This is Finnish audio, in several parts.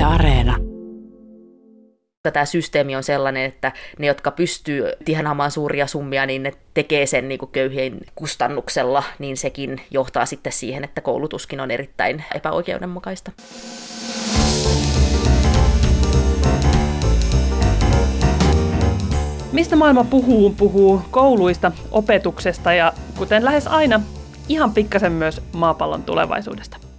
Yle Areena. Tämä systeemi on sellainen, että ne, jotka pystyy tienaamaan suuria summia, niin ne tekee sen niin kuin köyhien kustannuksella, niin sekin johtaa sitten siihen, että koulutuskin on erittäin epäoikeudenmukaista. Mistä maailma puhuu, puhuu kouluista, opetuksesta ja kuten lähes aina, ihan pikkasen myös maapallon tulevaisuudesta.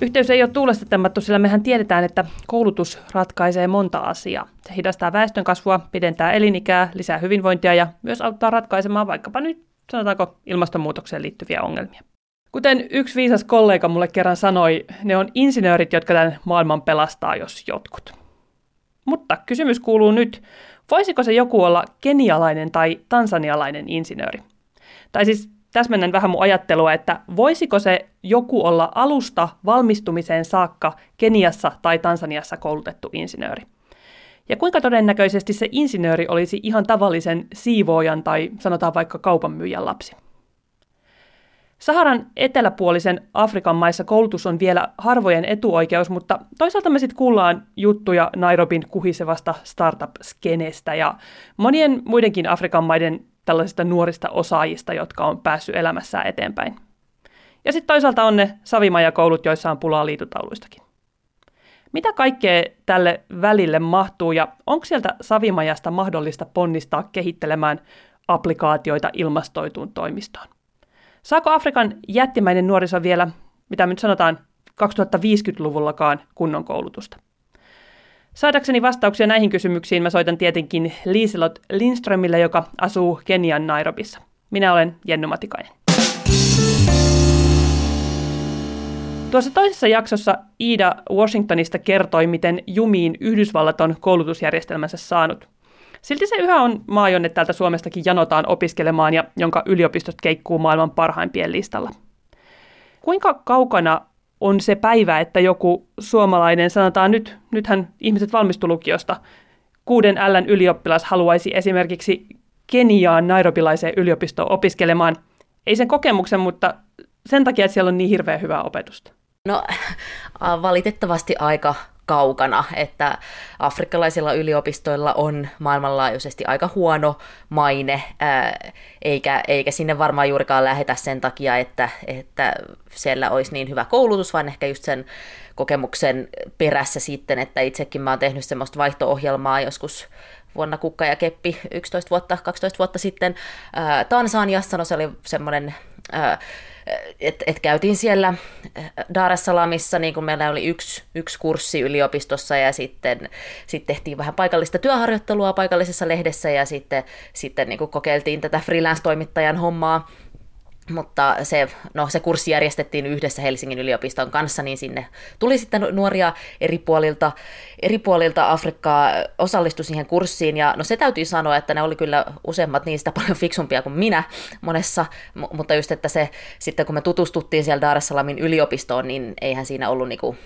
Yhteys ei ole tuulesta temmattu, sillä mehän tiedetään, että koulutus ratkaisee monta asiaa. Se hidastaa väestönkasvua, pidentää elinikää, lisää hyvinvointia ja myös auttaa ratkaisemaan vaikkapa nyt, sanotaanko, ilmastonmuutokseen liittyviä ongelmia. Kuten yksi viisas kollega mulle kerran sanoi, ne on insinöörit, jotka tämän maailman pelastaa, jos jotkut. Mutta kysymys kuuluu nyt, voisiko se joku olla kenialainen tai tansanialainen insinööri? Tai siis täsmennän vähän mun ajattelua, että voisiko se joku olla alusta valmistumiseen saakka Keniassa tai Tansaniassa koulutettu insinööri? Ja kuinka todennäköisesti se insinööri olisi ihan tavallisen siivoojan tai sanotaan vaikka kaupanmyyjän lapsi? Saharan eteläpuolisen Afrikan maissa koulutus on vielä harvojen etuoikeus, mutta toisaalta me sitten kuullaan juttuja Nairobin kuhisevasta startup-skenestä ja monien muidenkin Afrikan maiden tällaisista nuorista osaajista, jotka on päässyt elämässään eteenpäin. Ja sitten toisaalta on ne savimajakoulut, joissa on pulaa liitutauluistakin. Mitä kaikkea tälle välille mahtuu ja onko sieltä savimajasta mahdollista ponnistaa kehittelemään applikaatioita ilmastoituun toimistoon? Saako Afrikan jättimäinen nuoriso vielä, mitä nyt sanotaan, 2050-luvullakaan kunnon koulutusta? Saadakseni vastauksia näihin kysymyksiin mä soitan tietenkin Liiselot Lindströmille, joka asuu Kenian Nairobissa. Minä olen Jenny Matikainen. Tuossa toisessa jaksossa Ida Washingtonista kertoi, miten jumiin Yhdysvallat on koulutusjärjestelmänsä saanut. Silti se yhä on maa, jonne täältä Suomestakin janotaan opiskelemaan ja jonka yliopistot keikkuu maailman parhaimpien listalla. Kuinka kaukana on se päivä, että joku suomalainen, sanotaan nyt, nythän ihmiset valmistu lukiosta, kuuden Ln ylioppilas haluaisi esimerkiksi Keniaan nairobilaiseen yliopistoon opiskelemaan. Ei sen kokemuksen, mutta sen takia, että siellä on niin hirveän hyvää opetusta. No valitettavasti aika kaukana, että afrikkalaisilla yliopistoilla on maailmanlaajuisesti aika huono maine, ää, eikä, eikä sinne varmaan juurikaan lähetä sen takia, että, että siellä olisi niin hyvä koulutus, vaan ehkä just sen kokemuksen perässä sitten, että itsekin mä oon tehnyt semmoista vaihto-ohjelmaa joskus vuonna Kukka ja Keppi 11 vuotta, 12 vuotta sitten ää, Tansaniassa, no se oli semmoinen että et käytiin siellä äh, Dar es Salaamissa, niin kuin meillä oli yksi, yksi kurssi yliopistossa ja sitten sit tehtiin vähän paikallista työharjoittelua paikallisessa lehdessä ja sitten, sitten niin kokeiltiin tätä freelance-toimittajan hommaa mutta se, no, se kurssi järjestettiin yhdessä Helsingin yliopiston kanssa, niin sinne tuli sitten nuoria eri puolilta, eri puolilta Afrikkaa osallistu siihen kurssiin, ja no se täytyy sanoa, että ne oli kyllä useimmat niistä paljon fiksumpia kuin minä monessa, mutta just, että se sitten kun me tutustuttiin siellä Dar Salamin yliopistoon, niin eihän siinä ollut niinku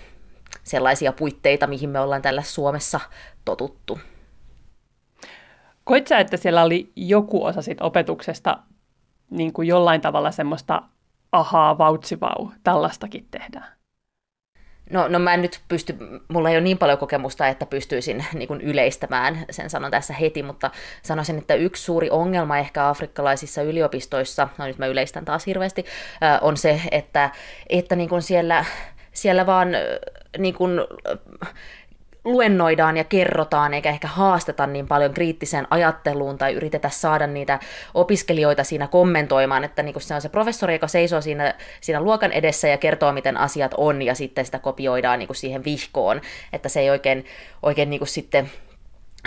sellaisia puitteita, mihin me ollaan tällä Suomessa totuttu. Koit että siellä oli joku osa sit opetuksesta, niin kuin jollain tavalla semmoista ahaa, vautsivau, tällaistakin tehdään? No, no mä en nyt pysty, mulla ei ole niin paljon kokemusta, että pystyisin niin kuin yleistämään, sen sanon tässä heti, mutta sanoisin, että yksi suuri ongelma ehkä afrikkalaisissa yliopistoissa, no nyt mä yleistän taas hirveästi, on se, että, että niin kuin siellä, siellä vaan niin kuin, luennoidaan ja kerrotaan, eikä ehkä haasteta niin paljon kriittiseen ajatteluun tai yritetä saada niitä opiskelijoita siinä kommentoimaan, että niin se on se professori, joka seisoo siinä, siinä luokan edessä ja kertoo, miten asiat on, ja sitten sitä kopioidaan niin siihen vihkoon, että se ei oikein, oikein niin sitten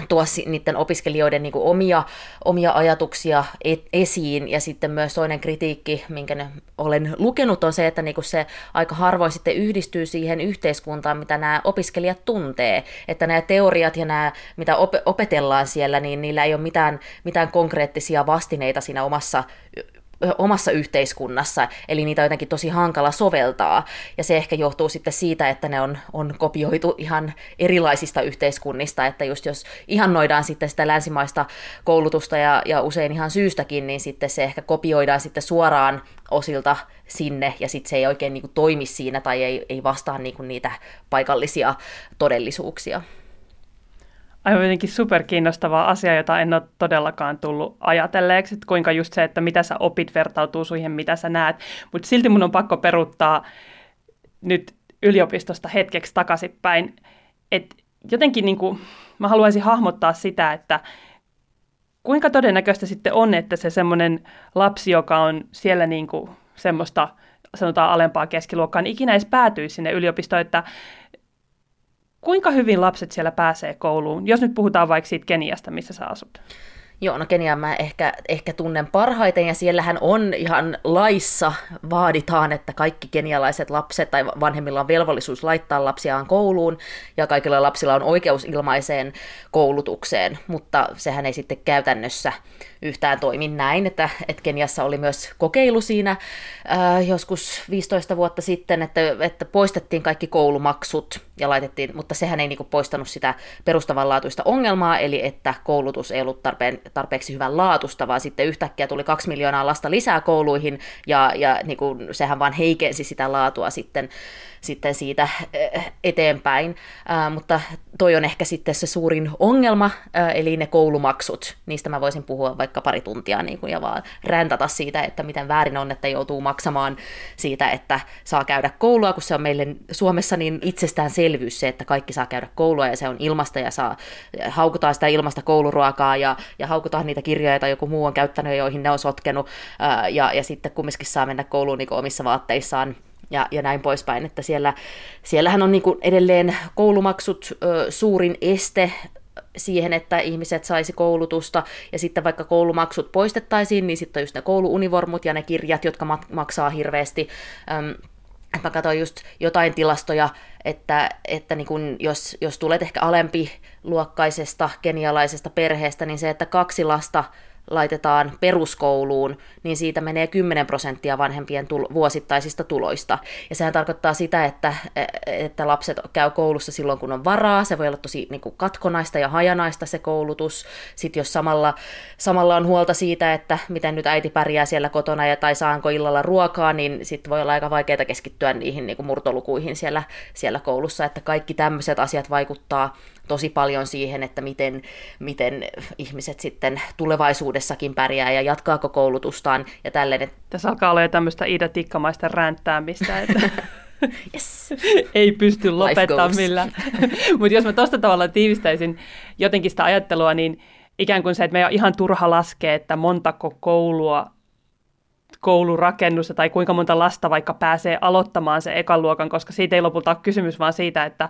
tuo niiden opiskelijoiden niin kuin omia, omia ajatuksia et, esiin. Ja sitten myös toinen kritiikki, minkä ne olen lukenut, on se, että niin kuin se aika harvoin sitten yhdistyy siihen yhteiskuntaan, mitä nämä opiskelijat tuntee. Että nämä teoriat ja nämä, mitä op- opetellaan siellä, niin niillä ei ole mitään, mitään konkreettisia vastineita siinä omassa omassa yhteiskunnassa, eli niitä on jotenkin tosi hankala soveltaa. Ja se ehkä johtuu sitten siitä, että ne on, on kopioitu ihan erilaisista yhteiskunnista, että just jos ihannoidaan sitten sitä länsimaista koulutusta ja, ja usein ihan syystäkin, niin sitten se ehkä kopioidaan sitten suoraan osilta sinne, ja sitten se ei oikein niin kuin, toimi siinä tai ei, ei vastaa niin kuin, niitä paikallisia todellisuuksia aivan jotenkin superkiinnostava asia, jota en ole todellakaan tullut ajatelleeksi, että kuinka just se, että mitä sä opit vertautuu siihen, mitä sä näet. Mutta silti mun on pakko peruuttaa nyt yliopistosta hetkeksi takaisinpäin, että jotenkin niin kuin, mä haluaisin hahmottaa sitä, että kuinka todennäköistä sitten on, että se semmoinen lapsi, joka on siellä niin kuin semmoista sanotaan alempaa keskiluokkaa, niin ikinä edes päätyy sinne yliopistoon, että Kuinka hyvin lapset siellä pääsee kouluun, jos nyt puhutaan vaikka siitä Keniasta, missä sä asut? Joo, no Keniaa mä ehkä, ehkä tunnen parhaiten, ja siellähän on ihan laissa vaaditaan, että kaikki kenialaiset lapset tai vanhemmilla on velvollisuus laittaa lapsiaan kouluun, ja kaikilla lapsilla on oikeus ilmaiseen koulutukseen, mutta sehän ei sitten käytännössä yhtään toimi näin, että, että Keniassa oli myös kokeilu siinä ää, joskus 15 vuotta sitten, että, että poistettiin kaikki koulumaksut ja laitettiin, mutta sehän ei niinku poistanut sitä perustavanlaatuista ongelmaa, eli että koulutus ei ollut tarpeen, tarpeeksi hyvän laatusta, vaan sitten yhtäkkiä tuli kaksi miljoonaa lasta lisää kouluihin ja, ja niinku, sehän vaan heikensi sitä laatua sitten sitten siitä eh, eteenpäin. Ää, mutta toi on ehkä sitten se suurin ongelma, ää, eli ne koulumaksut. Niistä mä voisin puhua vaikka pari tuntia niin kuin, ja vaan räntata siitä, että miten väärin on, että joutuu maksamaan siitä, että saa käydä koulua, kun se on meille Suomessa niin itsestäänselvyys se, että kaikki saa käydä koulua ja se on ilmasta ja saa, haukutaan sitä ilmasta kouluruokaa ja, ja haukutaan niitä kirjoja, joita joku muu on käyttänyt, joihin ne on sotkenut ja, ja sitten kumminkin saa mennä kouluun niin omissa vaatteissaan ja, ja näin poispäin, että siellä, siellähän on niin edelleen koulumaksut suurin este siihen, että ihmiset saisi koulutusta, ja sitten vaikka koulumaksut poistettaisiin, niin sitten on just ne kouluunivormut ja ne kirjat, jotka maksaa hirveästi. Mä katsoin just jotain tilastoja, että, että niin kun jos, jos tulet ehkä alempi luokkaisesta kenialaisesta perheestä, niin se, että kaksi lasta laitetaan peruskouluun, niin siitä menee 10 prosenttia vanhempien tul- vuosittaisista tuloista. Ja sehän tarkoittaa sitä, että, että lapset käy koulussa silloin, kun on varaa. Se voi olla tosi niin kuin katkonaista ja hajanaista se koulutus. Sitten jos samalla, samalla on huolta siitä, että miten nyt äiti pärjää siellä kotona ja tai saanko illalla ruokaa, niin sitten voi olla aika vaikeaa keskittyä niihin niin kuin murtolukuihin siellä, siellä koulussa. Että kaikki tämmöiset asiat vaikuttaa tosi paljon siihen, että miten, miten ihmiset sitten tulevaisuudessakin pärjää ja jatkaako koulutustaan ja tälleen. Tässä alkaa olla jo tämmöistä Ida Tikkamaista ränttäämistä, että yes. ei pysty lopettamaan millään. Mutta jos mä tuosta tavalla tiivistäisin jotenkin sitä ajattelua, niin ikään kuin se, että me on ihan turha laskea, että montako koulua koulurakennusta tai kuinka monta lasta vaikka pääsee aloittamaan se ekan luokan, koska siitä ei lopulta ole kysymys vaan siitä, että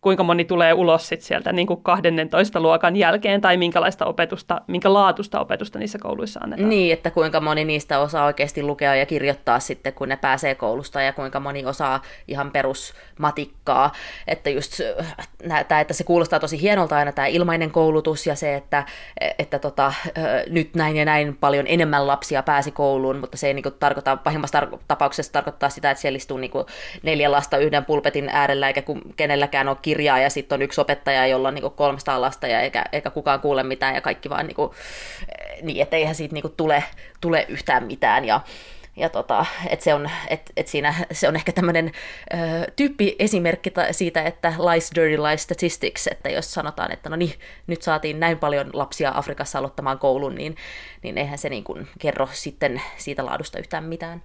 kuinka moni tulee ulos sit sieltä niin kuin 12 luokan jälkeen tai minkälaista opetusta, minkä laatusta opetusta niissä kouluissa annetaan. Niin, että kuinka moni niistä osaa oikeasti lukea ja kirjoittaa sitten, kun ne pääsee koulusta ja kuinka moni osaa ihan perusmatikkaa. Että just tämä, että se kuulostaa tosi hienolta aina tämä ilmainen koulutus ja se, että, että tota, nyt näin ja näin paljon enemmän lapsia pääsi kouluun, mutta se ei niin kuin, tarkoita, pahimmassa tar- tapauksessa tarkoittaa sitä, että siellä istuu niin kuin, neljä lasta yhden pulpetin äärellä eikä kenelläkään ole kirjaa ja sitten on yksi opettaja, jolla on niin 300 lasta ja eikä, eikä kukaan kuule mitään ja kaikki vaan niin, kuin, niin että eihän siitä niin kuin tule, tule yhtään mitään ja ja tota, et se, on, et, et siinä, se on ehkä tämmöinen tyyppi esimerkki siitä, että lies dirty lies statistics, että jos sanotaan, että no niin, nyt saatiin näin paljon lapsia Afrikassa aloittamaan koulun, niin, niin eihän se niin kuin kerro sitten siitä laadusta yhtään mitään.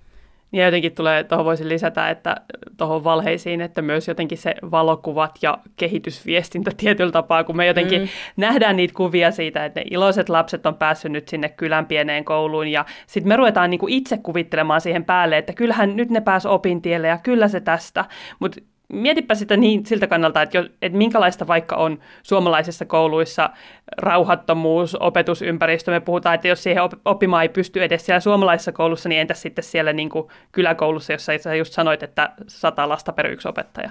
Ja jotenkin tulee, tuohon voisin lisätä, että tuohon valheisiin, että myös jotenkin se valokuvat ja kehitysviestintä tietyllä tapaa, kun me jotenkin mm. nähdään niitä kuvia siitä, että ne iloiset lapset on päässyt nyt sinne kylän pieneen kouluun ja sitten me ruvetaan niinku itse kuvittelemaan siihen päälle, että kyllähän nyt ne pääs opintielle ja kyllä se tästä, mutta mietipä sitä niin siltä kannalta, että, jo, että minkälaista vaikka on suomalaisissa kouluissa rauhattomuus, opetusympäristö. Me puhutaan, että jos siihen oppimaan ei pysty edes siellä suomalaisessa koulussa, niin entäs sitten siellä niin kuin kyläkoulussa, jossa sä just sanoit, että sata lasta per yksi opettaja.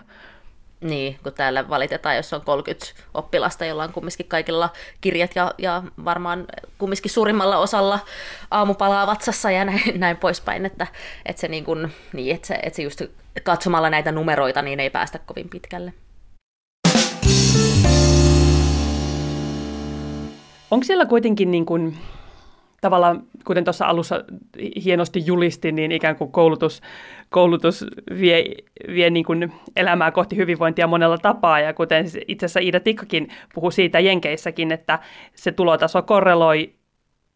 Niin, kun täällä valitetaan, jos on 30 oppilasta, jolla on kumminkin kaikilla kirjat ja, ja varmaan kumminkin suurimmalla osalla aamupalaa vatsassa ja näin, näin poispäin, että, että, se niin kuin, niin, että, se, että se just katsomalla näitä numeroita niin ei päästä kovin pitkälle. Onko siellä kuitenkin niin kuin, tavallaan, kuten tuossa alussa hienosti julisti, niin ikään kuin koulutus, koulutus vie, vie niin kuin elämää kohti hyvinvointia monella tapaa, ja kuten itse asiassa Iida Tikkakin puhui siitä Jenkeissäkin, että se tulotaso korreloi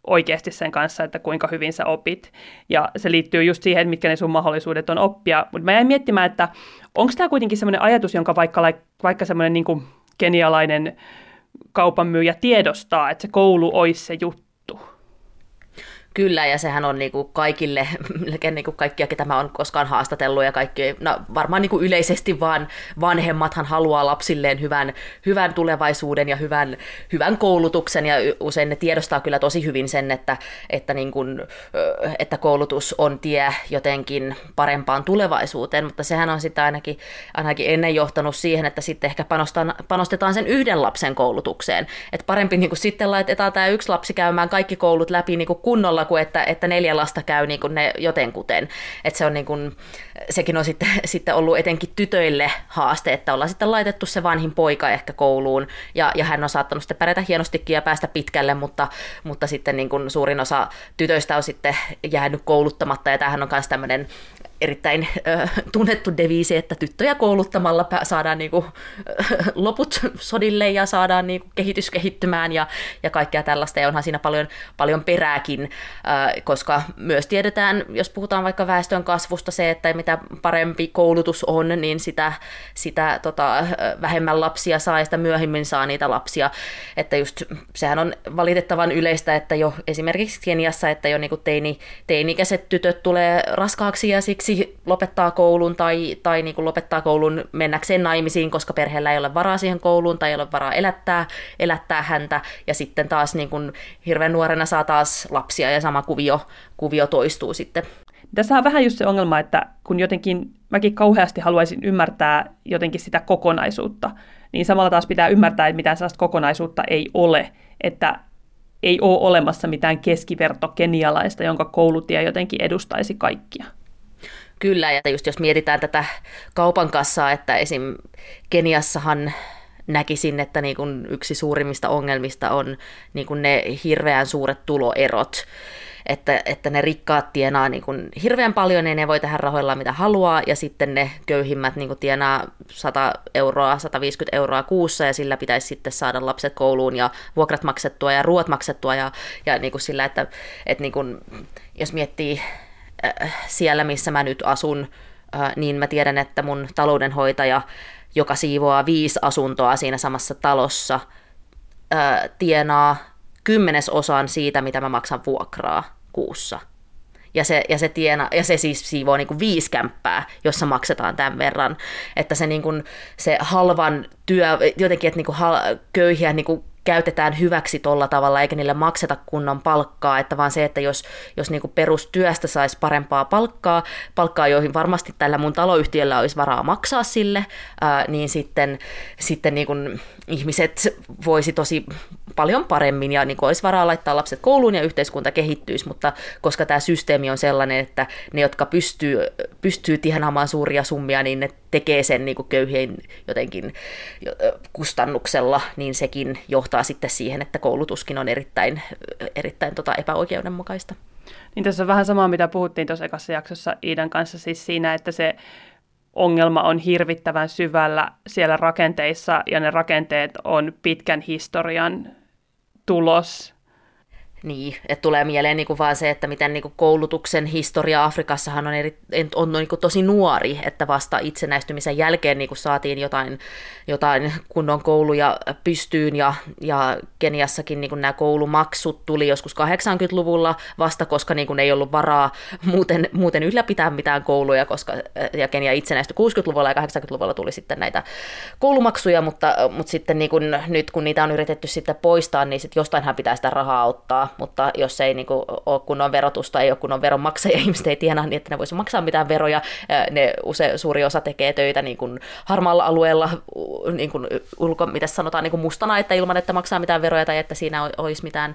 oikeasti sen kanssa, että kuinka hyvin sä opit. Ja se liittyy just siihen, mitkä ne sun mahdollisuudet on oppia. Mutta mä jäin miettimään, että onko tämä kuitenkin semmoinen ajatus, jonka vaikka, vaikka semmoinen niin kenialainen kaupan myyjä tiedostaa, että se koulu olisi se juttu, Kyllä, ja sehän on niin kuin kaikille, niin kuin kaikkia, ketä mä oon koskaan haastatellut, ja kaikki, no varmaan niin kuin yleisesti vaan vanhemmathan haluaa lapsilleen hyvän, hyvän tulevaisuuden ja hyvän, hyvän koulutuksen, ja usein ne tiedostaa kyllä tosi hyvin sen, että, että, niin kuin, että koulutus on tie jotenkin parempaan tulevaisuuteen, mutta sehän on sitten ainakin, ainakin ennen johtanut siihen, että sitten ehkä panostetaan sen yhden lapsen koulutukseen, että parempi niin kuin sitten laitetaan tämä yksi lapsi käymään kaikki koulut läpi niin kuin kunnolla, kuin että, että neljä lasta käy niin kuin ne jotenkuten. Että se on niin kuin, sekin on sitten, sitten ollut etenkin tytöille haaste, että ollaan sitten laitettu se vanhin poika ehkä kouluun ja, ja hän on saattanut sitten pärjätä hienostikin ja päästä pitkälle, mutta, mutta sitten niin kuin suurin osa tytöistä on sitten jäänyt kouluttamatta ja tämähän on myös tämmöinen erittäin äh, tunnettu deviisi, että tyttöjä kouluttamalla saadaan niinku, äh, loput sodille ja saadaan niinku, kehitys kehittymään ja, ja kaikkea tällaista. Ja onhan siinä paljon, paljon perääkin, äh, koska myös tiedetään, jos puhutaan vaikka väestön kasvusta, se, että mitä parempi koulutus on, niin sitä, sitä tota, vähemmän lapsia saa ja sitä myöhemmin saa niitä lapsia. Että just sehän on valitettavan yleistä, että jo esimerkiksi Keniassa, että jo niinku teini, teinikäiset tytöt tulee raskaaksi ja siksi siksi lopettaa koulun tai, tai niin kuin lopettaa koulun mennäkseen naimisiin, koska perheellä ei ole varaa siihen kouluun tai ei ole varaa elättää, elättää häntä. Ja sitten taas niin kuin hirveän nuorena saa taas lapsia ja sama kuvio, kuvio toistuu sitten. Tässä on vähän just se ongelma, että kun jotenkin mäkin kauheasti haluaisin ymmärtää jotenkin sitä kokonaisuutta, niin samalla taas pitää ymmärtää, että mitään sellaista kokonaisuutta ei ole, että ei ole olemassa mitään keskiverto kenialaista, jonka koulutie jotenkin edustaisi kaikkia. Kyllä, ja just jos mietitään tätä kaupan kassaa, että esim. Keniassahan näkisin, että niin kuin yksi suurimmista ongelmista on niin kuin ne hirveän suuret tuloerot. Että, että ne rikkaat tienaa niin kuin hirveän paljon ja ne voi tehdä rahoilla mitä haluaa, ja sitten ne köyhimmät niin kuin tienaa 100 euroa, 150 euroa kuussa, ja sillä pitäisi sitten saada lapset kouluun ja vuokrat maksettua ja ruoat maksettua, ja, ja niin kuin sillä, että, että niin kuin, jos miettii siellä, missä mä nyt asun, äh, niin mä tiedän, että mun taloudenhoitaja, joka siivoaa viisi asuntoa siinä samassa talossa, äh, tienaa kymmenesosan siitä, mitä mä maksan vuokraa kuussa. Ja se, ja se, tiena, ja se siis siivoo niin kuin viisi kämppää, jossa maksetaan tämän verran. Että se, niin kuin, se halvan työ, jotenkin, että niin kuin hal, köyhiä niin kuin käytetään hyväksi tuolla tavalla, eikä niille makseta kunnon palkkaa, että vaan se, että jos, jos niin perustyöstä saisi parempaa palkkaa, palkkaa, joihin varmasti tällä mun taloyhtiöllä olisi varaa maksaa sille, ää, niin sitten, sitten niin kuin ihmiset voisi tosi paljon paremmin ja niin kuin olisi varaa laittaa lapset kouluun ja yhteiskunta kehittyisi, mutta koska tämä systeemi on sellainen, että ne, jotka pystyy, pystyy tienaamaan suuria summia, niin ne tekee sen niin kuin köyhien jotenkin kustannuksella, niin sekin johtaa sitten siihen, että koulutuskin on erittäin, erittäin tota epäoikeudenmukaista. Niin tässä on vähän samaa, mitä puhuttiin tuossa ekassa jaksossa Iidan kanssa, siis siinä, että se ongelma on hirvittävän syvällä siellä rakenteissa ja ne rakenteet on pitkän historian tulos niin, että tulee mieleen niin kuin vaan se, että miten niin kuin koulutuksen historia Afrikassahan on, eri, on niin kuin tosi nuori, että vasta itsenäistymisen jälkeen niin kuin saatiin jotain, jotain kunnon kouluja pystyyn ja, ja Keniassakin niin kuin nämä koulumaksut tuli joskus 80-luvulla vasta, koska niin kuin ei ollut varaa muuten, muuten ylläpitää mitään kouluja, koska ja Kenia itsenäistyi 60-luvulla ja 80-luvulla tuli sitten näitä koulumaksuja, mutta, mutta sitten niin kuin, nyt kun niitä on yritetty sitten poistaa, niin sitten jostainhan pitää sitä rahaa ottaa mutta, jos ei niin kuin, ole kunnon verotusta, ei ole kunnon veronmaksajia, ihmiset ei tiedä niin, että ne voisi maksaa mitään veroja. Ne use, suuri osa tekee töitä niin kuin harmaalla alueella, niin kuin ulko, mitä sanotaan, niin kuin mustana, että ilman, että maksaa mitään veroja tai että siinä olisi mitään,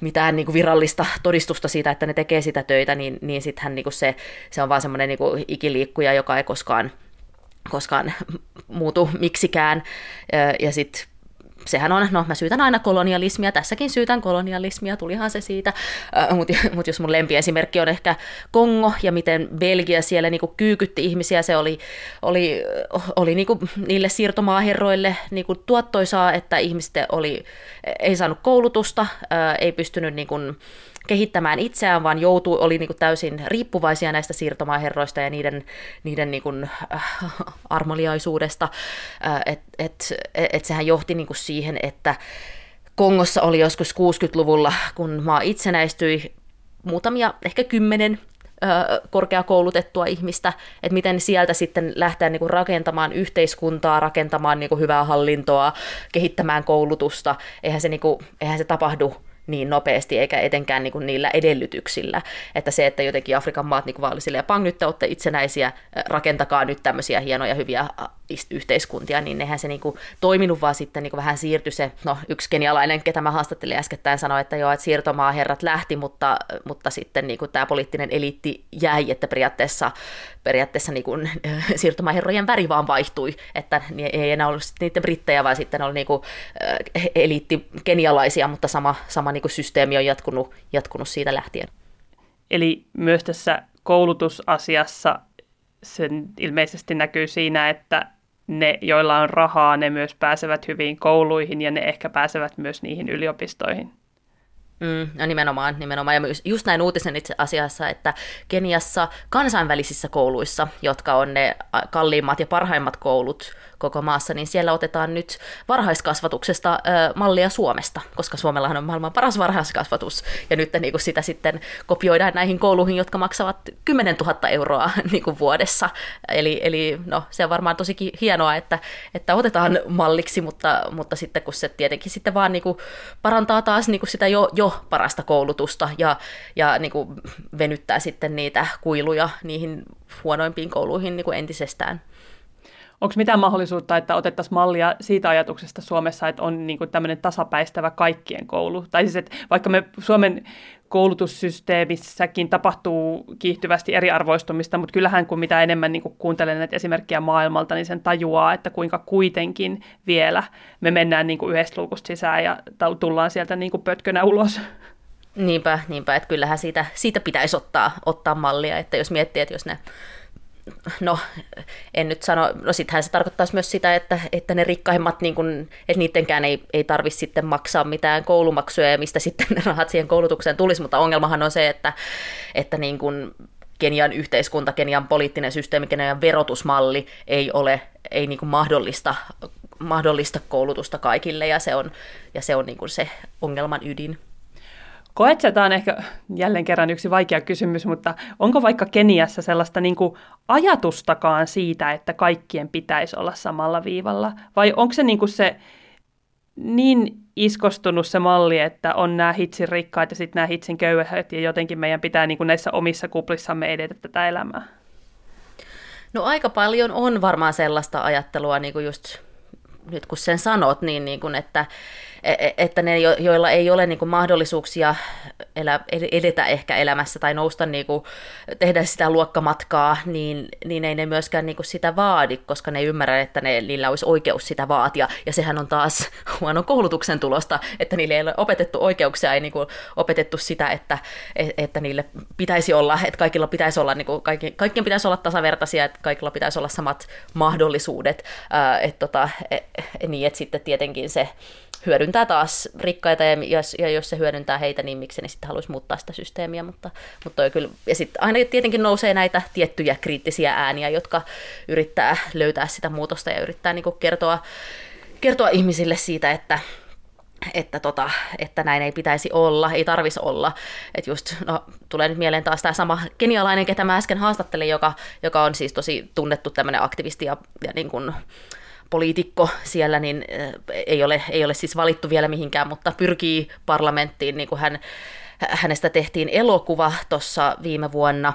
mitään niin kuin virallista todistusta siitä, että ne tekee sitä töitä, niin, niin sittenhän niin se, se on vaan semmoinen niin ikiliikkuja, joka ei koskaan koskaan muutu miksikään. Ja sitten sehän on, no mä syytän aina kolonialismia, tässäkin syytän kolonialismia, tulihan se siitä, mutta mut jos mun lempiesimerkki on ehkä Kongo ja miten Belgia siellä niinku kyykytti ihmisiä, se oli, oli, oli niinku niille siirtomaaherroille niinku tuottoisaa, että ihmiset oli, ei saanut koulutusta, ei pystynyt niinku, kehittämään itseään, vaan joutui, oli niin kuin täysin riippuvaisia näistä siirtomaaherroista ja niiden, niiden niin kuin, äh, armoliaisuudesta. Äh, et, et, et sehän johti niin kuin siihen, että Kongossa oli joskus 60-luvulla, kun maa itsenäistyi, muutamia, ehkä kymmenen äh, korkeakoulutettua ihmistä, että miten sieltä sitten lähteä niin kuin rakentamaan yhteiskuntaa, rakentamaan niin kuin hyvää hallintoa, kehittämään koulutusta. Eihän se, niin kuin, eihän se tapahdu niin nopeasti, eikä etenkään niin kuin niillä edellytyksillä. Että se, että jotenkin Afrikan maat niin vaan silleen, pang, nyt te olette itsenäisiä, rakentakaa nyt tämmöisiä hienoja, hyviä yhteiskuntia, niin nehän se niin kuin toiminut, vaan sitten niin kuin vähän siirtyi se, no yksi kenialainen, ketä mä haastattelin äskettäin, sanoi, että joo, että siirtomaaherrat lähti, mutta, mutta sitten niin kuin tämä poliittinen eliitti jäi, että periaatteessa, periaatteessa niin kuin, siirtomaaherrojen väri vaan vaihtui, että ei enää ollut niiden brittejä, vaan sitten oli niin kuin, eliitti kenialaisia, mutta sama, sama niin kuin systeemi on jatkunut, jatkunut siitä lähtien. Eli myös tässä koulutusasiassa sen ilmeisesti näkyy siinä, että ne, joilla on rahaa, ne myös pääsevät hyviin kouluihin ja ne ehkä pääsevät myös niihin yliopistoihin. Mm, no nimenomaan, nimenomaan. Ja just näin uutisen itse asiassa, että Keniassa kansainvälisissä kouluissa, jotka on ne kalliimmat ja parhaimmat koulut koko maassa, niin siellä otetaan nyt varhaiskasvatuksesta ö, mallia Suomesta, koska Suomellahan on maailman paras varhaiskasvatus, ja nyt niin kuin sitä sitten kopioidaan näihin kouluihin, jotka maksavat 10 000 euroa niin kuin vuodessa. Eli, eli no, se on varmaan tosikin hienoa, että, että otetaan malliksi, mutta, mutta sitten kun se tietenkin sitten vaan niin kuin parantaa taas niin kuin sitä jo, jo parasta koulutusta ja, ja niin kuin venyttää sitten niitä kuiluja niihin huonoimpiin kouluihin niin kuin entisestään. Onko mitään mahdollisuutta, että otettaisiin mallia siitä ajatuksesta Suomessa, että on niin kuin tämmöinen tasapäistävä kaikkien koulu? Tai siis, että vaikka me Suomen koulutussysteemissäkin tapahtuu kiihtyvästi eriarvoistumista, mutta kyllähän kun mitä enemmän niin kuuntelen näitä esimerkkejä maailmalta, niin sen tajuaa, että kuinka kuitenkin vielä me mennään niin kuin yhdestä luukusta sisään ja tullaan sieltä niin kuin pötkönä ulos. Niinpä, niinpä, että kyllähän siitä, siitä pitäisi ottaa, ottaa mallia, että jos miettii, että jos ne no en nyt sano, no sittenhän se tarkoittaisi myös sitä, että, että ne rikkaimmat, niin kun, että niidenkään ei, ei tarvitse sitten maksaa mitään koulumaksuja ja mistä sitten ne rahat siihen koulutukseen tulisi, mutta ongelmahan on se, että, että niin kun Kenian yhteiskunta, Kenian poliittinen systeemi, Kenian verotusmalli ei ole ei niin kuin mahdollista, mahdollista koulutusta kaikille ja se on, ja se on niin kuin se ongelman ydin. Koet sä, tämä on ehkä jälleen kerran yksi vaikea kysymys, mutta onko vaikka Keniassa sellaista niin kuin ajatustakaan siitä, että kaikkien pitäisi olla samalla viivalla? Vai onko se niin, kuin se niin iskostunut se malli, että on nämä hitsin rikkaat ja sitten nämä hitsin köyhät ja jotenkin meidän pitää niin kuin näissä omissa kuplissamme edetä tätä elämää? No aika paljon on varmaan sellaista ajattelua, niin kuin just nyt kun sen sanot, niin, niin kuin, että, että ne, joilla ei ole niin kuin mahdollisuuksia elä, edetä ehkä elämässä tai nousta, niin kuin, tehdä sitä luokkamatkaa, niin, niin ei ne myöskään niin kuin sitä vaadi, koska ne ymmärrä, että ne, niillä olisi oikeus sitä vaatia. Ja sehän on taas huono koulutuksen tulosta, että niille ei ole opetettu oikeuksia, ei niin kuin opetettu sitä, että, e, että niille pitäisi olla, että kaikilla pitäisi olla, niin kuin, kaikki, kaikkien pitäisi olla tasavertaisia, että kaikilla pitäisi olla samat mahdollisuudet. Ää, et, tota, niin, että sitten tietenkin se hyödyntää taas rikkaita, ja jos, ja jos se hyödyntää heitä, niin miksi ne sitten haluaisi muuttaa sitä systeemiä, mutta, mutta kyllä, ja sitten aina tietenkin nousee näitä tiettyjä kriittisiä ääniä, jotka yrittää löytää sitä muutosta ja yrittää niin kertoa, kertoa ihmisille siitä, että, että, tota, että näin ei pitäisi olla, ei tarvisi olla. Että just, no, tulee nyt mieleen taas tämä sama kenialainen, ketä mä äsken haastattelin, joka, joka on siis tosi tunnettu tämmöinen aktivisti ja, ja niin kuin, poliitikko siellä, niin ei ole, ei ole siis valittu vielä mihinkään, mutta pyrkii parlamenttiin, niin kuin hän, hänestä tehtiin elokuva tuossa viime vuonna,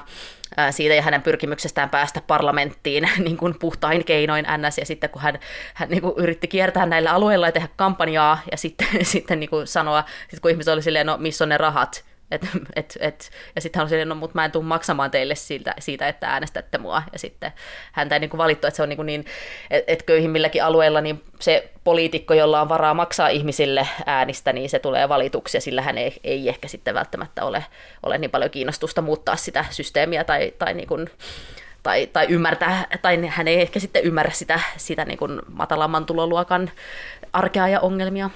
siitä ja hänen pyrkimyksestään päästä parlamenttiin niin kuin puhtain keinoin NS, ja sitten kun hän, hän niin kuin yritti kiertää näillä alueilla ja tehdä kampanjaa, ja sitten, sitten niin kuin sanoa, sit kun ihmiset oli silleen, no missä on ne rahat, et, et, et, ja sitten hän silleen, no mutta mä en tule maksamaan teille siitä, siitä, että äänestätte mua. Ja sitten häntä ei niin kuin valittu, että se on niin, niin että et köyhimmilläkin alueilla niin se poliitikko, jolla on varaa maksaa ihmisille äänistä, niin se tulee valituksi, ja sillä hän ei, ei ehkä sitten välttämättä ole, ole niin paljon kiinnostusta muuttaa sitä systeemiä tai, tai niin kuin, tai, tai ymmärtää, tai hän ei ehkä sitten ymmärrä sitä, sitä niin kuin matalamman tuloluokan arkea ja ongelmia.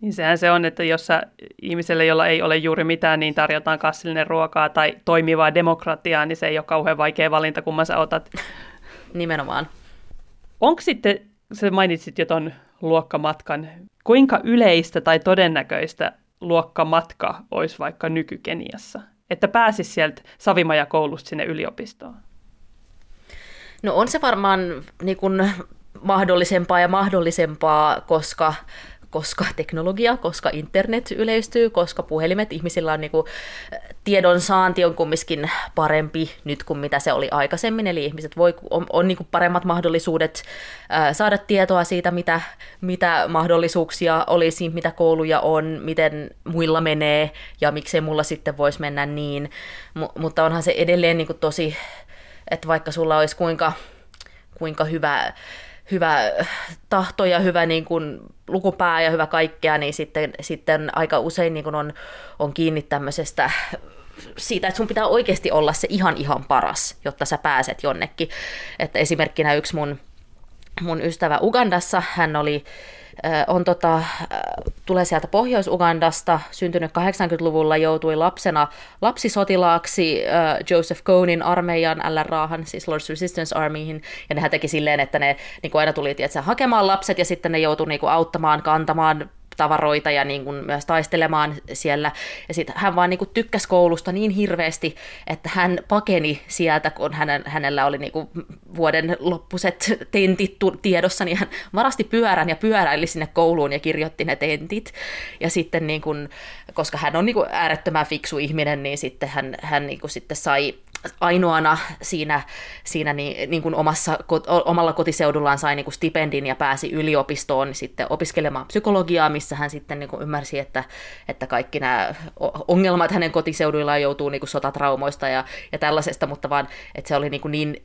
Niin sehän se on, että jos sä ihmiselle, jolla ei ole juuri mitään, niin tarjotaan kassillinen ruokaa tai toimivaa demokratiaa, niin se ei ole kauhean vaikea valinta, kun sä otat. Nimenomaan. Onko sitten, sä mainitsit jo ton luokkamatkan, kuinka yleistä tai todennäköistä luokkamatka olisi vaikka nykykeniassa? Että pääsisi sieltä Savimaja-koulusta sinne yliopistoon? No on se varmaan niin kuin mahdollisempaa ja mahdollisempaa, koska koska teknologia, koska internet yleistyy, koska puhelimet ihmisillä on niinku, tiedon saanti on kumminkin parempi nyt kuin mitä se oli aikaisemmin, eli ihmiset voi, on, on niinku paremmat mahdollisuudet ää, saada tietoa siitä, mitä, mitä mahdollisuuksia olisi, mitä kouluja on, miten muilla menee ja miksei mulla sitten voisi mennä niin, M- mutta onhan se edelleen niinku tosi, että vaikka sulla olisi kuinka, kuinka hyvä hyvä tahto ja hyvä niin kuin, lukupää ja hyvä kaikkea, niin sitten, sitten aika usein niin kuin on, on kiinni tämmöisestä siitä, että sun pitää oikeasti olla se ihan ihan paras, jotta sä pääset jonnekin. Että esimerkkinä yksi mun, mun ystävä Ugandassa, hän oli on tota, tulee sieltä Pohjois-Ugandasta, syntynyt 80-luvulla, joutui lapsena lapsisotilaaksi Joseph Conein armeijan LRAhan, siis Lord's Resistance Armyhin, ja nehän teki silleen, että ne niin kuin aina tuli tietysti, hakemaan lapset, ja sitten ne joutui niin auttamaan, kantamaan tavaroita ja niin kuin myös taistelemaan siellä. Ja sitten hän vaan niin kuin tykkäsi koulusta niin hirveästi, että hän pakeni sieltä, kun hänen, hänellä oli niin kuin vuoden loppuset tentit tiedossa, niin hän varasti pyörän ja pyöräili sinne kouluun ja kirjoitti ne tentit. Ja sitten niin kuin, koska hän on niin kuin äärettömän fiksu ihminen, niin sitten hän, hän niin kuin sitten sai ainoana siinä, siinä niin, niin kuin omassa, omalla kotiseudullaan sai niin kuin stipendin ja pääsi yliopistoon sitten opiskelemaan psykologiaa, missä hän sitten niin kuin ymmärsi, että, että kaikki nämä ongelmat hänen kotiseuduillaan joutuu niin kuin sotatraumoista ja, ja tällaisesta, mutta vaan, että se oli niin, kuin niin,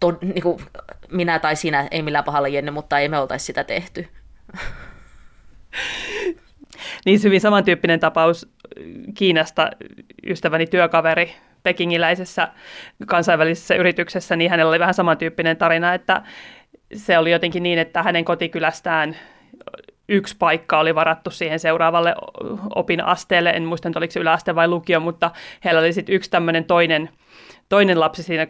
to, niin kuin minä tai sinä, ei millään pahalla Jenne, mutta ei me oltaisi sitä tehty. Niin hyvin samantyyppinen tapaus Kiinasta, ystäväni työkaveri pekingiläisessä kansainvälisessä yrityksessä, niin hänellä oli vähän samantyyppinen tarina, että se oli jotenkin niin, että hänen kotikylästään yksi paikka oli varattu siihen seuraavalle opinasteelle, en muista, oliko se yläaste vai lukio, mutta heillä oli sitten yksi tämmöinen toinen, toinen lapsi siinä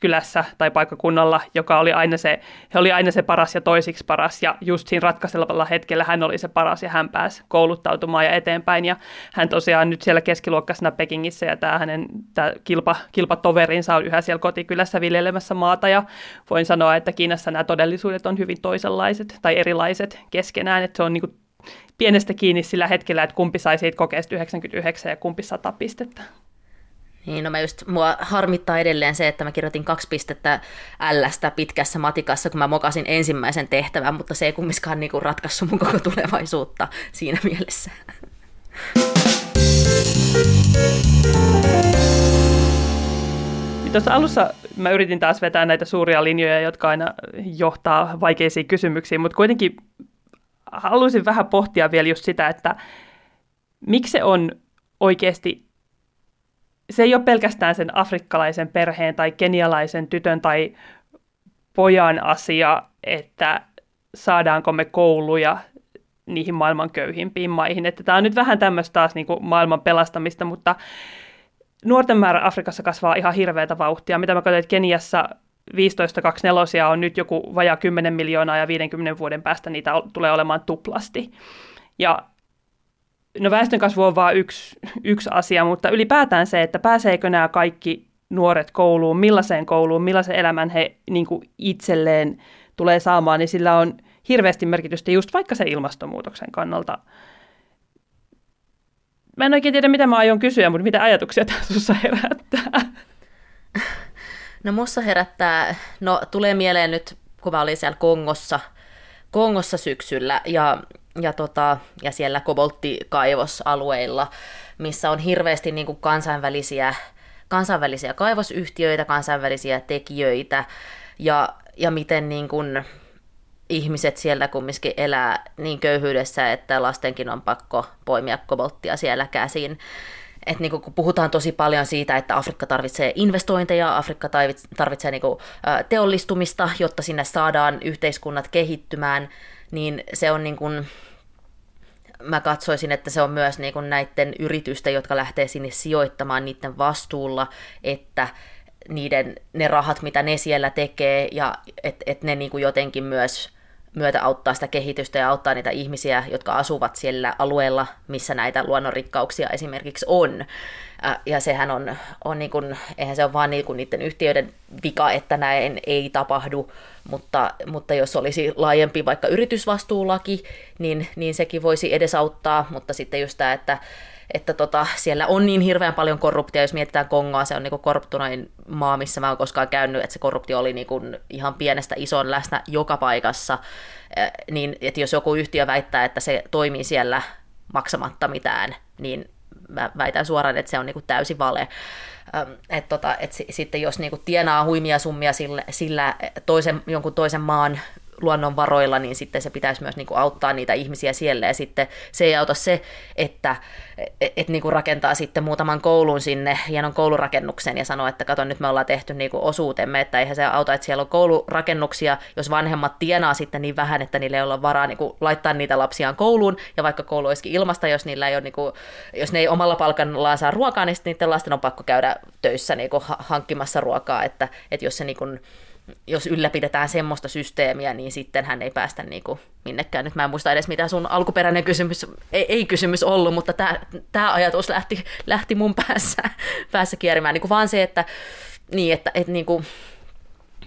kylässä tai paikkakunnalla, joka oli aina se, he oli aina se paras ja toisiksi paras, ja just siinä ratkaisevalla hetkellä hän oli se paras, ja hän pääsi kouluttautumaan ja eteenpäin, ja hän tosiaan nyt siellä keskiluokkaisena Pekingissä, ja tämä hänen tämä kilpa, kilpatoverinsa on yhä siellä kotikylässä viljelemässä maata, ja voin sanoa, että Kiinassa nämä todellisuudet on hyvin toisenlaiset tai erilaiset keskenään, että se on niin kuin pienestä kiinni sillä hetkellä, että kumpi sai siitä kokeesta 99 ja kumpi 100 pistettä. Niin, no mä just, mua harmittaa edelleen se, että mä kirjoitin kaksi pistettä Lstä pitkässä matikassa, kun mä mokasin ensimmäisen tehtävän, mutta se ei kumminkaan niinku ratkaissut mun koko tulevaisuutta siinä mielessä. Niin tuossa alussa mä yritin taas vetää näitä suuria linjoja, jotka aina johtaa vaikeisiin kysymyksiin, mutta kuitenkin haluaisin vähän pohtia vielä just sitä, että miksi se on oikeasti se ei ole pelkästään sen afrikkalaisen perheen tai kenialaisen tytön tai pojan asia, että saadaanko me kouluja niihin maailman köyhimpiin maihin. Että tämä on nyt vähän tämmöistä taas niin kuin maailman pelastamista, mutta nuorten määrä Afrikassa kasvaa ihan hirveätä vauhtia. Mitä mä katsoin, että Keniassa 15-24 on nyt joku vajaa 10 miljoonaa ja 50 vuoden päästä niitä tulee olemaan tuplasti. Ja no väestönkasvu on vain yksi, yksi asia, mutta ylipäätään se, että pääseekö nämä kaikki nuoret kouluun, millaiseen kouluun, millaisen elämän he niin kuin itselleen tulee saamaan, niin sillä on hirveästi merkitystä just vaikka se ilmastonmuutoksen kannalta. Mä en oikein tiedä, mitä mä aion kysyä, mutta mitä ajatuksia tämä sinussa herättää? No mussa herättää, no tulee mieleen nyt, kun mä olin siellä Kongossa, Kongossa syksyllä ja, ja, tota, ja siellä kobolttikaivosalueilla, missä on hirveästi niin kuin kansainvälisiä, kansainvälisiä kaivosyhtiöitä, kansainvälisiä tekijöitä ja, ja miten niin kuin ihmiset siellä kumminkin elää niin köyhyydessä, että lastenkin on pakko poimia kobolttia siellä käsin. Et niin kun puhutaan tosi paljon siitä, että Afrikka tarvitsee investointeja, Afrikka tarvitsee niin kuin, teollistumista, jotta sinne saadaan yhteiskunnat kehittymään, niin se on niin kuin, mä katsoisin, että se on myös niin kuin näiden yritysten, jotka lähtee sinne sijoittamaan niiden vastuulla, että niiden, ne rahat, mitä ne siellä tekee, ja että et ne niin kuin jotenkin myös myötä auttaa sitä kehitystä ja auttaa niitä ihmisiä, jotka asuvat siellä alueella, missä näitä luonnonrikkauksia esimerkiksi on. Ja sehän on, on niin kuin, eihän se ole vaan niin kuin niiden yhtiöiden vika, että näin ei tapahdu, mutta, mutta jos olisi laajempi vaikka yritysvastuulaki, niin, niin sekin voisi edesauttaa, mutta sitten just tämä, että että tota, siellä on niin hirveän paljon korruptia, jos mietitään Kongoa, se on niin korruptunoin maa, missä mä oon koskaan käynyt, että se korruptio oli niin kuin ihan pienestä ison läsnä joka paikassa, niin että jos joku yhtiö väittää, että se toimii siellä maksamatta mitään, niin mä väitän suoraan, että se on niinku täysi vale. Et tota, et sitten jos niinku tienaa huimia summia sillä, sillä toisen, jonkun toisen maan luonnonvaroilla, niin sitten se pitäisi myös niin kuin auttaa niitä ihmisiä siellä. Ja sitten se ei auta se, että et, et niin kuin rakentaa sitten muutaman koulun sinne, hienon koulurakennuksen ja sanoo, että kato nyt me ollaan tehty niin kuin osuutemme, että eihän se auta, että siellä on koulurakennuksia, jos vanhemmat tienaa sitten niin vähän, että niille ei ole varaa niin kuin laittaa niitä lapsiaan kouluun, ja vaikka koulu olisikin ilmasta, jos, niillä ei ole, niin kuin, jos ne ei omalla palkallaan saa ruokaa, niin sitten niiden lasten on pakko käydä töissä niin kuin hankkimassa ruokaa, että, että jos se niin kuin, jos ylläpidetään semmoista systeemiä, niin sitten hän ei päästä niin kuin minnekään. Nyt mä en muista edes, mitä sun alkuperäinen kysymys, ei, ei kysymys ollut, mutta tämä, tämä ajatus lähti, lähti mun päässä, päässä kierimään. Niin kuin vaan se, että, niin, että, että, niin kuin,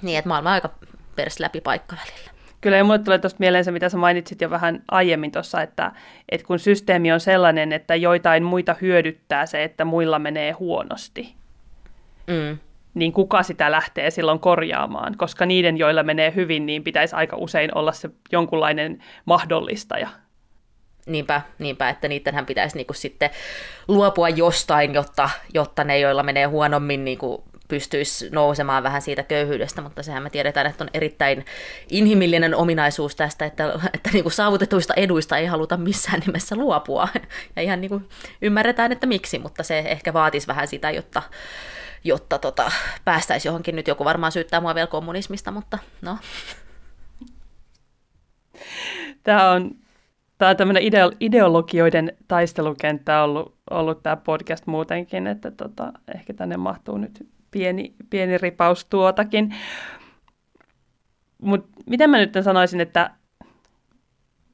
niin, että maailma on aika pers läpi paikka välillä. Kyllä, ja mulle tulee tuosta mieleen se, mitä sä mainitsit jo vähän aiemmin tuossa, että, että kun systeemi on sellainen, että joitain muita hyödyttää se, että muilla menee huonosti, mm niin kuka sitä lähtee silloin korjaamaan, koska niiden, joilla menee hyvin, niin pitäisi aika usein olla se jonkunlainen mahdollistaja. Niinpä, niinpä että niidenhän pitäisi niinku sitten luopua jostain, jotta, jotta ne, joilla menee huonommin, niinku pystyisi nousemaan vähän siitä köyhyydestä, mutta sehän me tiedetään, että on erittäin inhimillinen ominaisuus tästä, että, että niin kuin saavutetuista eduista ei haluta missään nimessä luopua. Ja ihan niin kuin ymmärretään, että miksi, mutta se ehkä vaatisi vähän sitä, jotta, jotta tota, päästäisiin johonkin. Nyt joku varmaan syyttää mua vielä kommunismista, mutta no. Tämä on, tämä on tämmöinen ideo, ideologioiden taistelukenttä ollut, ollut tämä podcast muutenkin, että tota, ehkä tänne mahtuu nyt pieni, pieni ripaus tuotakin. Mutta miten mä nyt sanoisin, että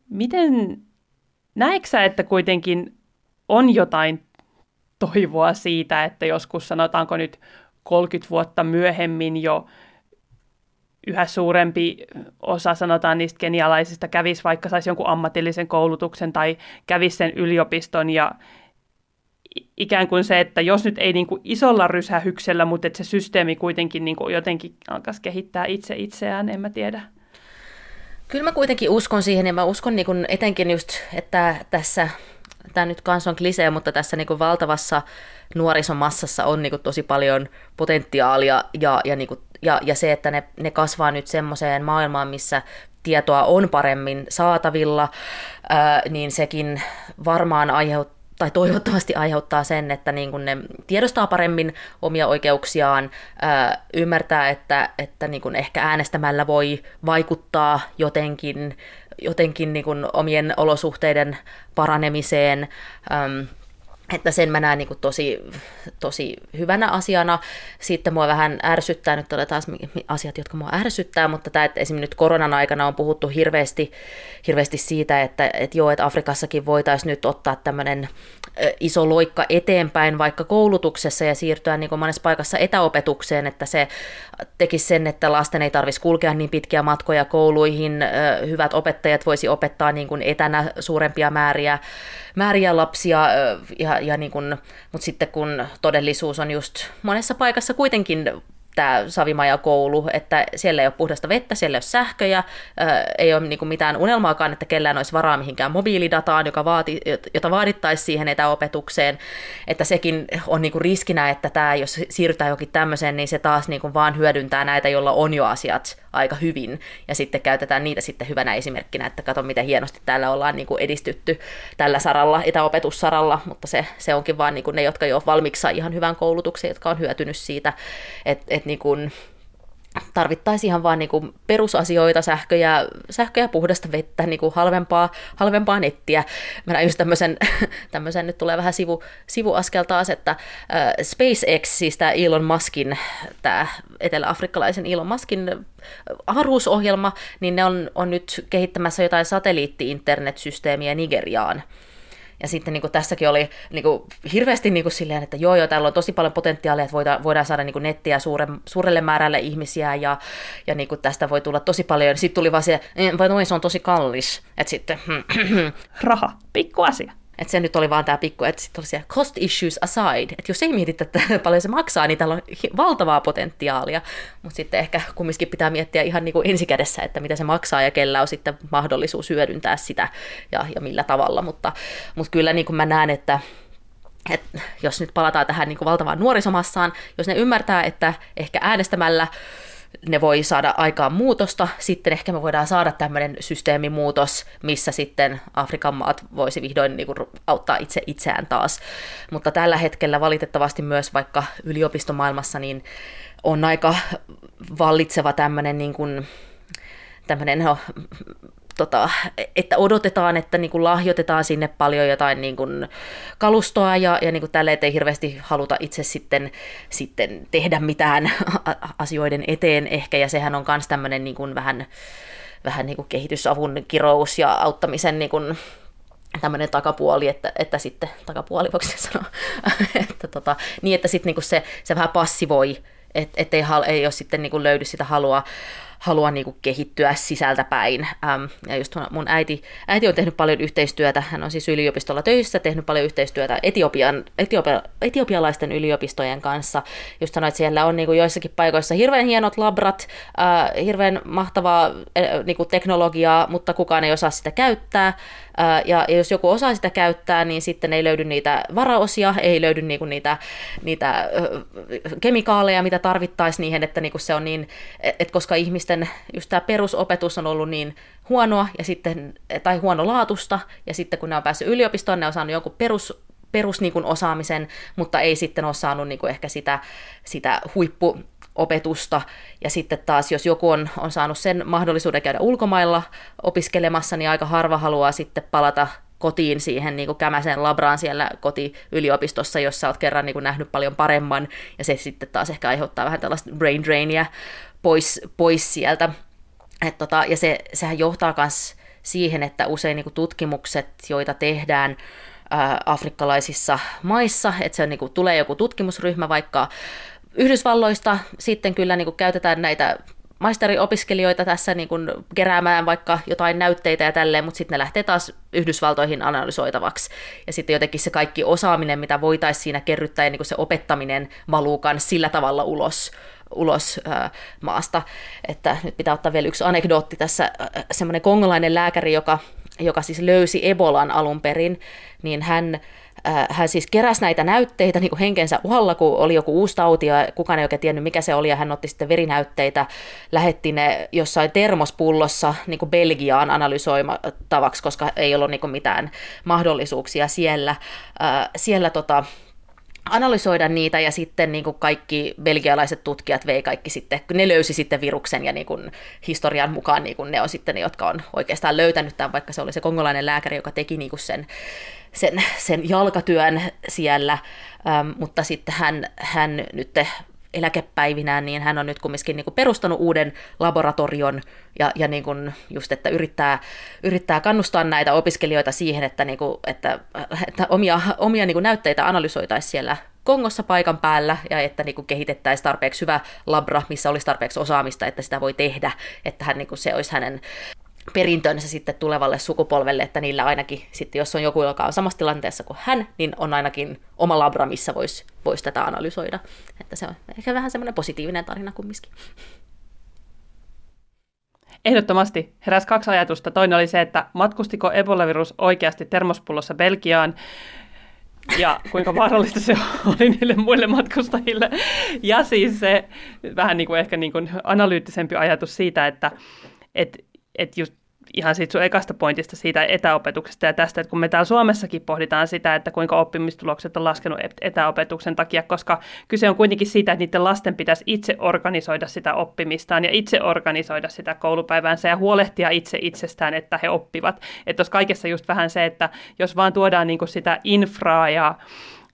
miten näetkö sä, että kuitenkin on jotain toivoa siitä, että joskus sanotaanko nyt 30 vuotta myöhemmin jo yhä suurempi osa, sanotaan niistä kenialaisista, kävisi vaikka saisi jonkun ammatillisen koulutuksen tai kävisi sen yliopiston ja ikään kuin se, että jos nyt ei niin kuin isolla rysähyksellä, mutta että se systeemi kuitenkin niin kuin jotenkin alkaisi kehittää itse itseään, en mä tiedä. Kyllä mä kuitenkin uskon siihen ja mä uskon niin kuin etenkin just, että tässä tämä nyt kans on klisee, mutta tässä niin kuin valtavassa nuorisomassassa on niin kuin tosi paljon potentiaalia ja, ja, niin kuin, ja, ja se, että ne, ne kasvaa nyt semmoiseen maailmaan, missä tietoa on paremmin saatavilla, ää, niin sekin varmaan aiheuttaa tai toivottavasti aiheuttaa sen, että niin kun ne tiedostaa paremmin omia oikeuksiaan, ää, ymmärtää, että, että niin kun ehkä äänestämällä voi vaikuttaa jotenkin jotenkin niin kuin omien olosuhteiden paranemiseen. Että sen mä näen niin kuin tosi, tosi hyvänä asiana. Sitten mua vähän ärsyttää, nyt tulee taas asiat, jotka mua ärsyttää, mutta tämä, että esimerkiksi nyt koronan aikana on puhuttu hirveästi, hirveästi siitä, että, että joo, että Afrikassakin voitaisiin nyt ottaa tämmöinen iso loikka eteenpäin vaikka koulutuksessa ja siirtyä niin kuin monessa paikassa etäopetukseen, että se tekisi sen, että lasten ei tarvitsisi kulkea niin pitkiä matkoja kouluihin, hyvät opettajat voisi opettaa niin kuin etänä suurempia määriä, määriä lapsia, ja, ja niin kuin, mutta sitten kun todellisuus on just monessa paikassa kuitenkin tämä Savimaja-koulu, että siellä ei ole puhdasta vettä, siellä ei ole sähköjä, ei ole niin mitään unelmaakaan, että kellään olisi varaa mihinkään mobiilidataan, joka vaati, jota vaadittaisiin siihen etäopetukseen, että sekin on niin riskinä, että tämä, jos siirrytään jokin tämmöiseen, niin se taas niin vaan hyödyntää näitä, joilla on jo asiat aika hyvin, ja sitten käytetään niitä sitten hyvänä esimerkkinä, että kato miten hienosti täällä ollaan niin kuin edistytty tällä saralla, etäopetussaralla, mutta se, se onkin vaan niin kuin ne, jotka jo valmiiksi ihan hyvän koulutuksen, jotka on hyötynyt siitä, että et niin kuin, tarvittaisiin ihan vaan niin kuin perusasioita, sähköjä, sähköä ja puhdasta vettä, niin kuin halvempaa, halvempaa nettiä. Mä näin just tämmöisen, tämmöisen, nyt tulee vähän sivu, sivuaskel taas, että äh, SpaceX, siis tämä Elon Muskin, tämä etelä-afrikkalaisen Elon Muskin avaruusohjelma, niin ne on, on nyt kehittämässä jotain satelliitti-internetsysteemiä Nigeriaan. Ja sitten niin kuin tässäkin oli niin kuin, hirveästi niin kuin silleen, että joo, joo, täällä on tosi paljon potentiaalia, että voidaan, voidaan saada niin kuin nettiä suure, suurelle määrälle ihmisiä ja, ja niin kuin tästä voi tulla tosi paljon. Sitten tuli vaan se, vai noin, se on tosi kallis. Että sitten... Raha, pikku asia. Että se nyt oli vaan tämä pikku, että sitten oli siellä cost issues aside, että jos ei mietitä, että paljon se maksaa, niin täällä on valtavaa potentiaalia, mutta sitten ehkä kumminkin pitää miettiä ihan niin kuin ensikädessä, että mitä se maksaa ja kellä on sitten mahdollisuus hyödyntää sitä ja, ja millä tavalla, mutta, mutta kyllä niin kuin mä näen, että et jos nyt palataan tähän niin kuin valtavaan nuorisomassaan, jos ne ymmärtää, että ehkä äänestämällä ne voi saada aikaan muutosta, sitten ehkä me voidaan saada tämmöinen systeemimuutos, missä sitten Afrikan maat voisi vihdoin niin kuin, auttaa itse itseään taas. Mutta tällä hetkellä valitettavasti myös vaikka yliopistomaailmassa niin on aika vallitseva tämmöinen niin kuin, tämmöinen no, tota, että odotetaan, että niin kuin lahjoitetaan sinne paljon jotain niin kuin kalustoa ja, ja niin kuin tälle, ei hirveästi haluta itse sitten, sitten tehdä mitään asioiden eteen ehkä, ja sehän on myös tämmöinen niin kuin vähän, vähän niin kuin kehitysavun kirous ja auttamisen niin kuin tämmöinen takapuoli, että, että sitten, takapuoli voiko sanoa, että tota, niin että sitten niin se, se vähän passivoi, et ei, ei ole sitten niin kuin löydy sitä halua halua niin kuin kehittyä sisältäpäin. Ähm, ja just mun äiti, äiti on tehnyt paljon yhteistyötä, hän on siis yliopistolla töissä, tehnyt paljon yhteistyötä Etiopian, Etiopia, etiopialaisten yliopistojen kanssa. Just sanoin, että siellä on niin kuin joissakin paikoissa hirveän hienot labrat, äh, hirveän mahtavaa äh, niin kuin teknologiaa, mutta kukaan ei osaa sitä käyttää. Ja, ja jos joku osaa sitä käyttää, niin sitten ei löydy niitä varaosia, ei löydy niinku niitä, niitä kemikaaleja, mitä tarvittaisiin niihin, että niinku se on niin, että koska ihmisten just tämä perusopetus on ollut niin huonoa ja sitten, tai huonolaatusta, ja sitten kun ne on päässyt yliopistoon, ne on saanut jonkun perus perus niin kuin osaamisen, mutta ei sitten ole saanut niin kuin ehkä sitä, sitä huippu opetusta. Ja sitten taas, jos joku on, on saanut sen mahdollisuuden käydä ulkomailla opiskelemassa, niin aika harva haluaa sitten palata kotiin siihen niin kuin kämäsen labraan siellä kotiyliopistossa, jossa olet kerran niin kuin nähnyt paljon paremman, ja se sitten taas ehkä aiheuttaa vähän tällaista brain drainia pois, pois sieltä. Et tota, ja se, sehän johtaa myös siihen, että usein niin kuin tutkimukset, joita tehdään ää, afrikkalaisissa maissa, että se on, niin kuin, tulee joku tutkimusryhmä vaikka Yhdysvalloista sitten kyllä niin kuin käytetään näitä maisteriopiskelijoita tässä niin kuin keräämään vaikka jotain näytteitä ja tälleen, mutta sitten ne lähtee taas Yhdysvaltoihin analysoitavaksi. Ja sitten jotenkin se kaikki osaaminen, mitä voitaisiin siinä kerryttää ja niin kuin se opettaminen valuu sillä tavalla ulos, ulos ää, maasta. Että nyt pitää ottaa vielä yksi anekdootti tässä. Semmoinen kongolainen lääkäri, joka, joka siis löysi Ebolan alun perin, niin hän Äh, hän siis keräsi näitä näytteitä niin kuin henkensä uhalla, kun oli joku uusi tauti ja kukaan ei oikein tiennyt, mikä se oli, ja hän otti sitten verinäytteitä, lähetti ne jossain termospullossa niin kuin Belgiaan analysoimatavaksi, koska ei ollut niin kuin mitään mahdollisuuksia siellä. Äh, siellä tota, analysoida niitä ja sitten niin kuin kaikki belgialaiset tutkijat vei kaikki sitten, ne löysi sitten viruksen ja niin kuin historian mukaan niin kuin ne on sitten ne, jotka on oikeastaan löytänyt tämän, vaikka se oli se kongolainen lääkäri, joka teki niin kuin sen, sen, sen jalkatyön siellä, ähm, mutta sitten hän, hän nyt eläkepäivinään, niin hän on nyt kumminkin niin kuin perustanut uuden laboratorion ja, ja niin kuin just, että yrittää, yrittää kannustaa näitä opiskelijoita siihen, että, niin kuin, että, että omia, omia niin kuin näytteitä analysoitaisiin siellä Kongossa paikan päällä ja että niin kuin kehitettäisiin tarpeeksi hyvä labra, missä olisi tarpeeksi osaamista, että sitä voi tehdä, että hän, niin kuin se olisi hänen perintönsä sitten tulevalle sukupolvelle, että niillä ainakin sitten, jos on joku, joka on samassa tilanteessa kuin hän, niin on ainakin oma labra, missä voisi vois tätä analysoida. Että se on ehkä vähän semmoinen positiivinen tarina kumminkin. Ehdottomasti heräsi kaksi ajatusta. Toinen oli se, että matkustiko Ebola-virus oikeasti termospullossa Belgiaan, ja kuinka vaarallista se oli niille muille matkustajille. Ja siis se vähän niin kuin ehkä niin kuin analyyttisempi ajatus siitä, että et, et just ihan siitä sun ekasta pointista siitä etäopetuksesta ja tästä, että kun me täällä Suomessakin pohditaan sitä, että kuinka oppimistulokset on laskenut etäopetuksen takia, koska kyse on kuitenkin siitä, että niiden lasten pitäisi itse organisoida sitä oppimistaan ja itse organisoida sitä koulupäiväänsä ja huolehtia itse itsestään, että he oppivat. Että jos kaikessa just vähän se, että jos vaan tuodaan niin sitä infraa ja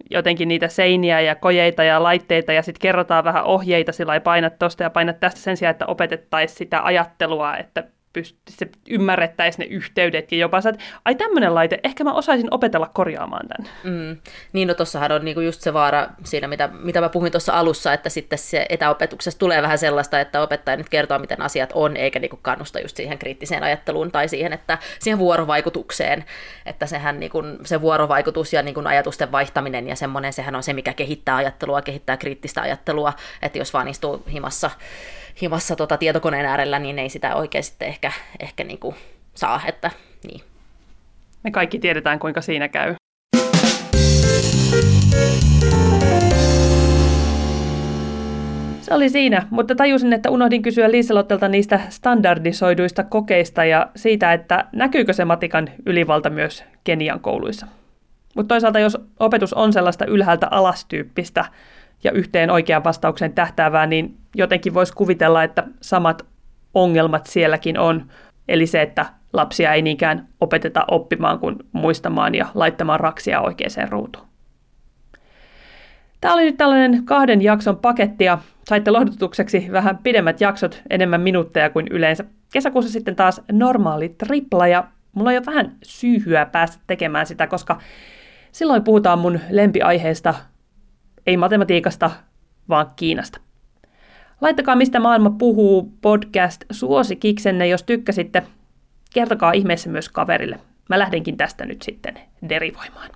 jotenkin niitä seiniä ja kojeita ja laitteita ja sitten kerrotaan vähän ohjeita sillä painat tuosta ja painat tästä sen sijaan, että opetettaisiin sitä ajattelua, että pyst- se ymmärrettäisiin ne yhteydet ja jopa että ai tämmöinen laite, ehkä mä osaisin opetella korjaamaan tämän. Mm. Niin, no tossahan on niinku just se vaara siinä, mitä, mitä mä puhuin tuossa alussa, että sitten se etäopetuksessa tulee vähän sellaista, että opettaja nyt kertoo, miten asiat on, eikä niinku kannusta just siihen kriittiseen ajatteluun tai siihen, että siihen vuorovaikutukseen, että sehän niinku, se vuorovaikutus ja niinku ajatusten vaihtaminen ja semmoinen, sehän on se, mikä kehittää ajattelua, kehittää kriittistä ajattelua, että jos vaan istuu himassa himassa tota tietokoneen äärellä, niin ei sitä oikein sitten ehkä, ehkä niin kuin saa, että niin. Me kaikki tiedetään, kuinka siinä käy. Se oli siinä, mutta tajusin, että unohdin kysyä Liiselottelta niistä standardisoiduista kokeista ja siitä, että näkyykö se matikan ylivalta myös Kenian kouluissa. Mutta toisaalta, jos opetus on sellaista ylhäältä alastyyppistä, ja yhteen oikean vastauksen tähtäävää, niin jotenkin voisi kuvitella, että samat ongelmat sielläkin on. Eli se, että lapsia ei niinkään opeteta oppimaan kuin muistamaan ja laittamaan raksia oikeaan ruutuun. Tämä oli nyt tällainen kahden jakson paketti ja saitte lohdutukseksi vähän pidemmät jaksot, enemmän minuutteja kuin yleensä. Kesäkuussa sitten taas normaali tripla ja mulla on jo vähän syyhyä päästä tekemään sitä, koska silloin puhutaan mun lempiaiheesta ei matematiikasta, vaan Kiinasta. Laittakaa Mistä maailma puhuu podcast suosikiksenne, jos tykkäsitte. Kertokaa ihmeessä myös kaverille. Mä lähdenkin tästä nyt sitten derivoimaan.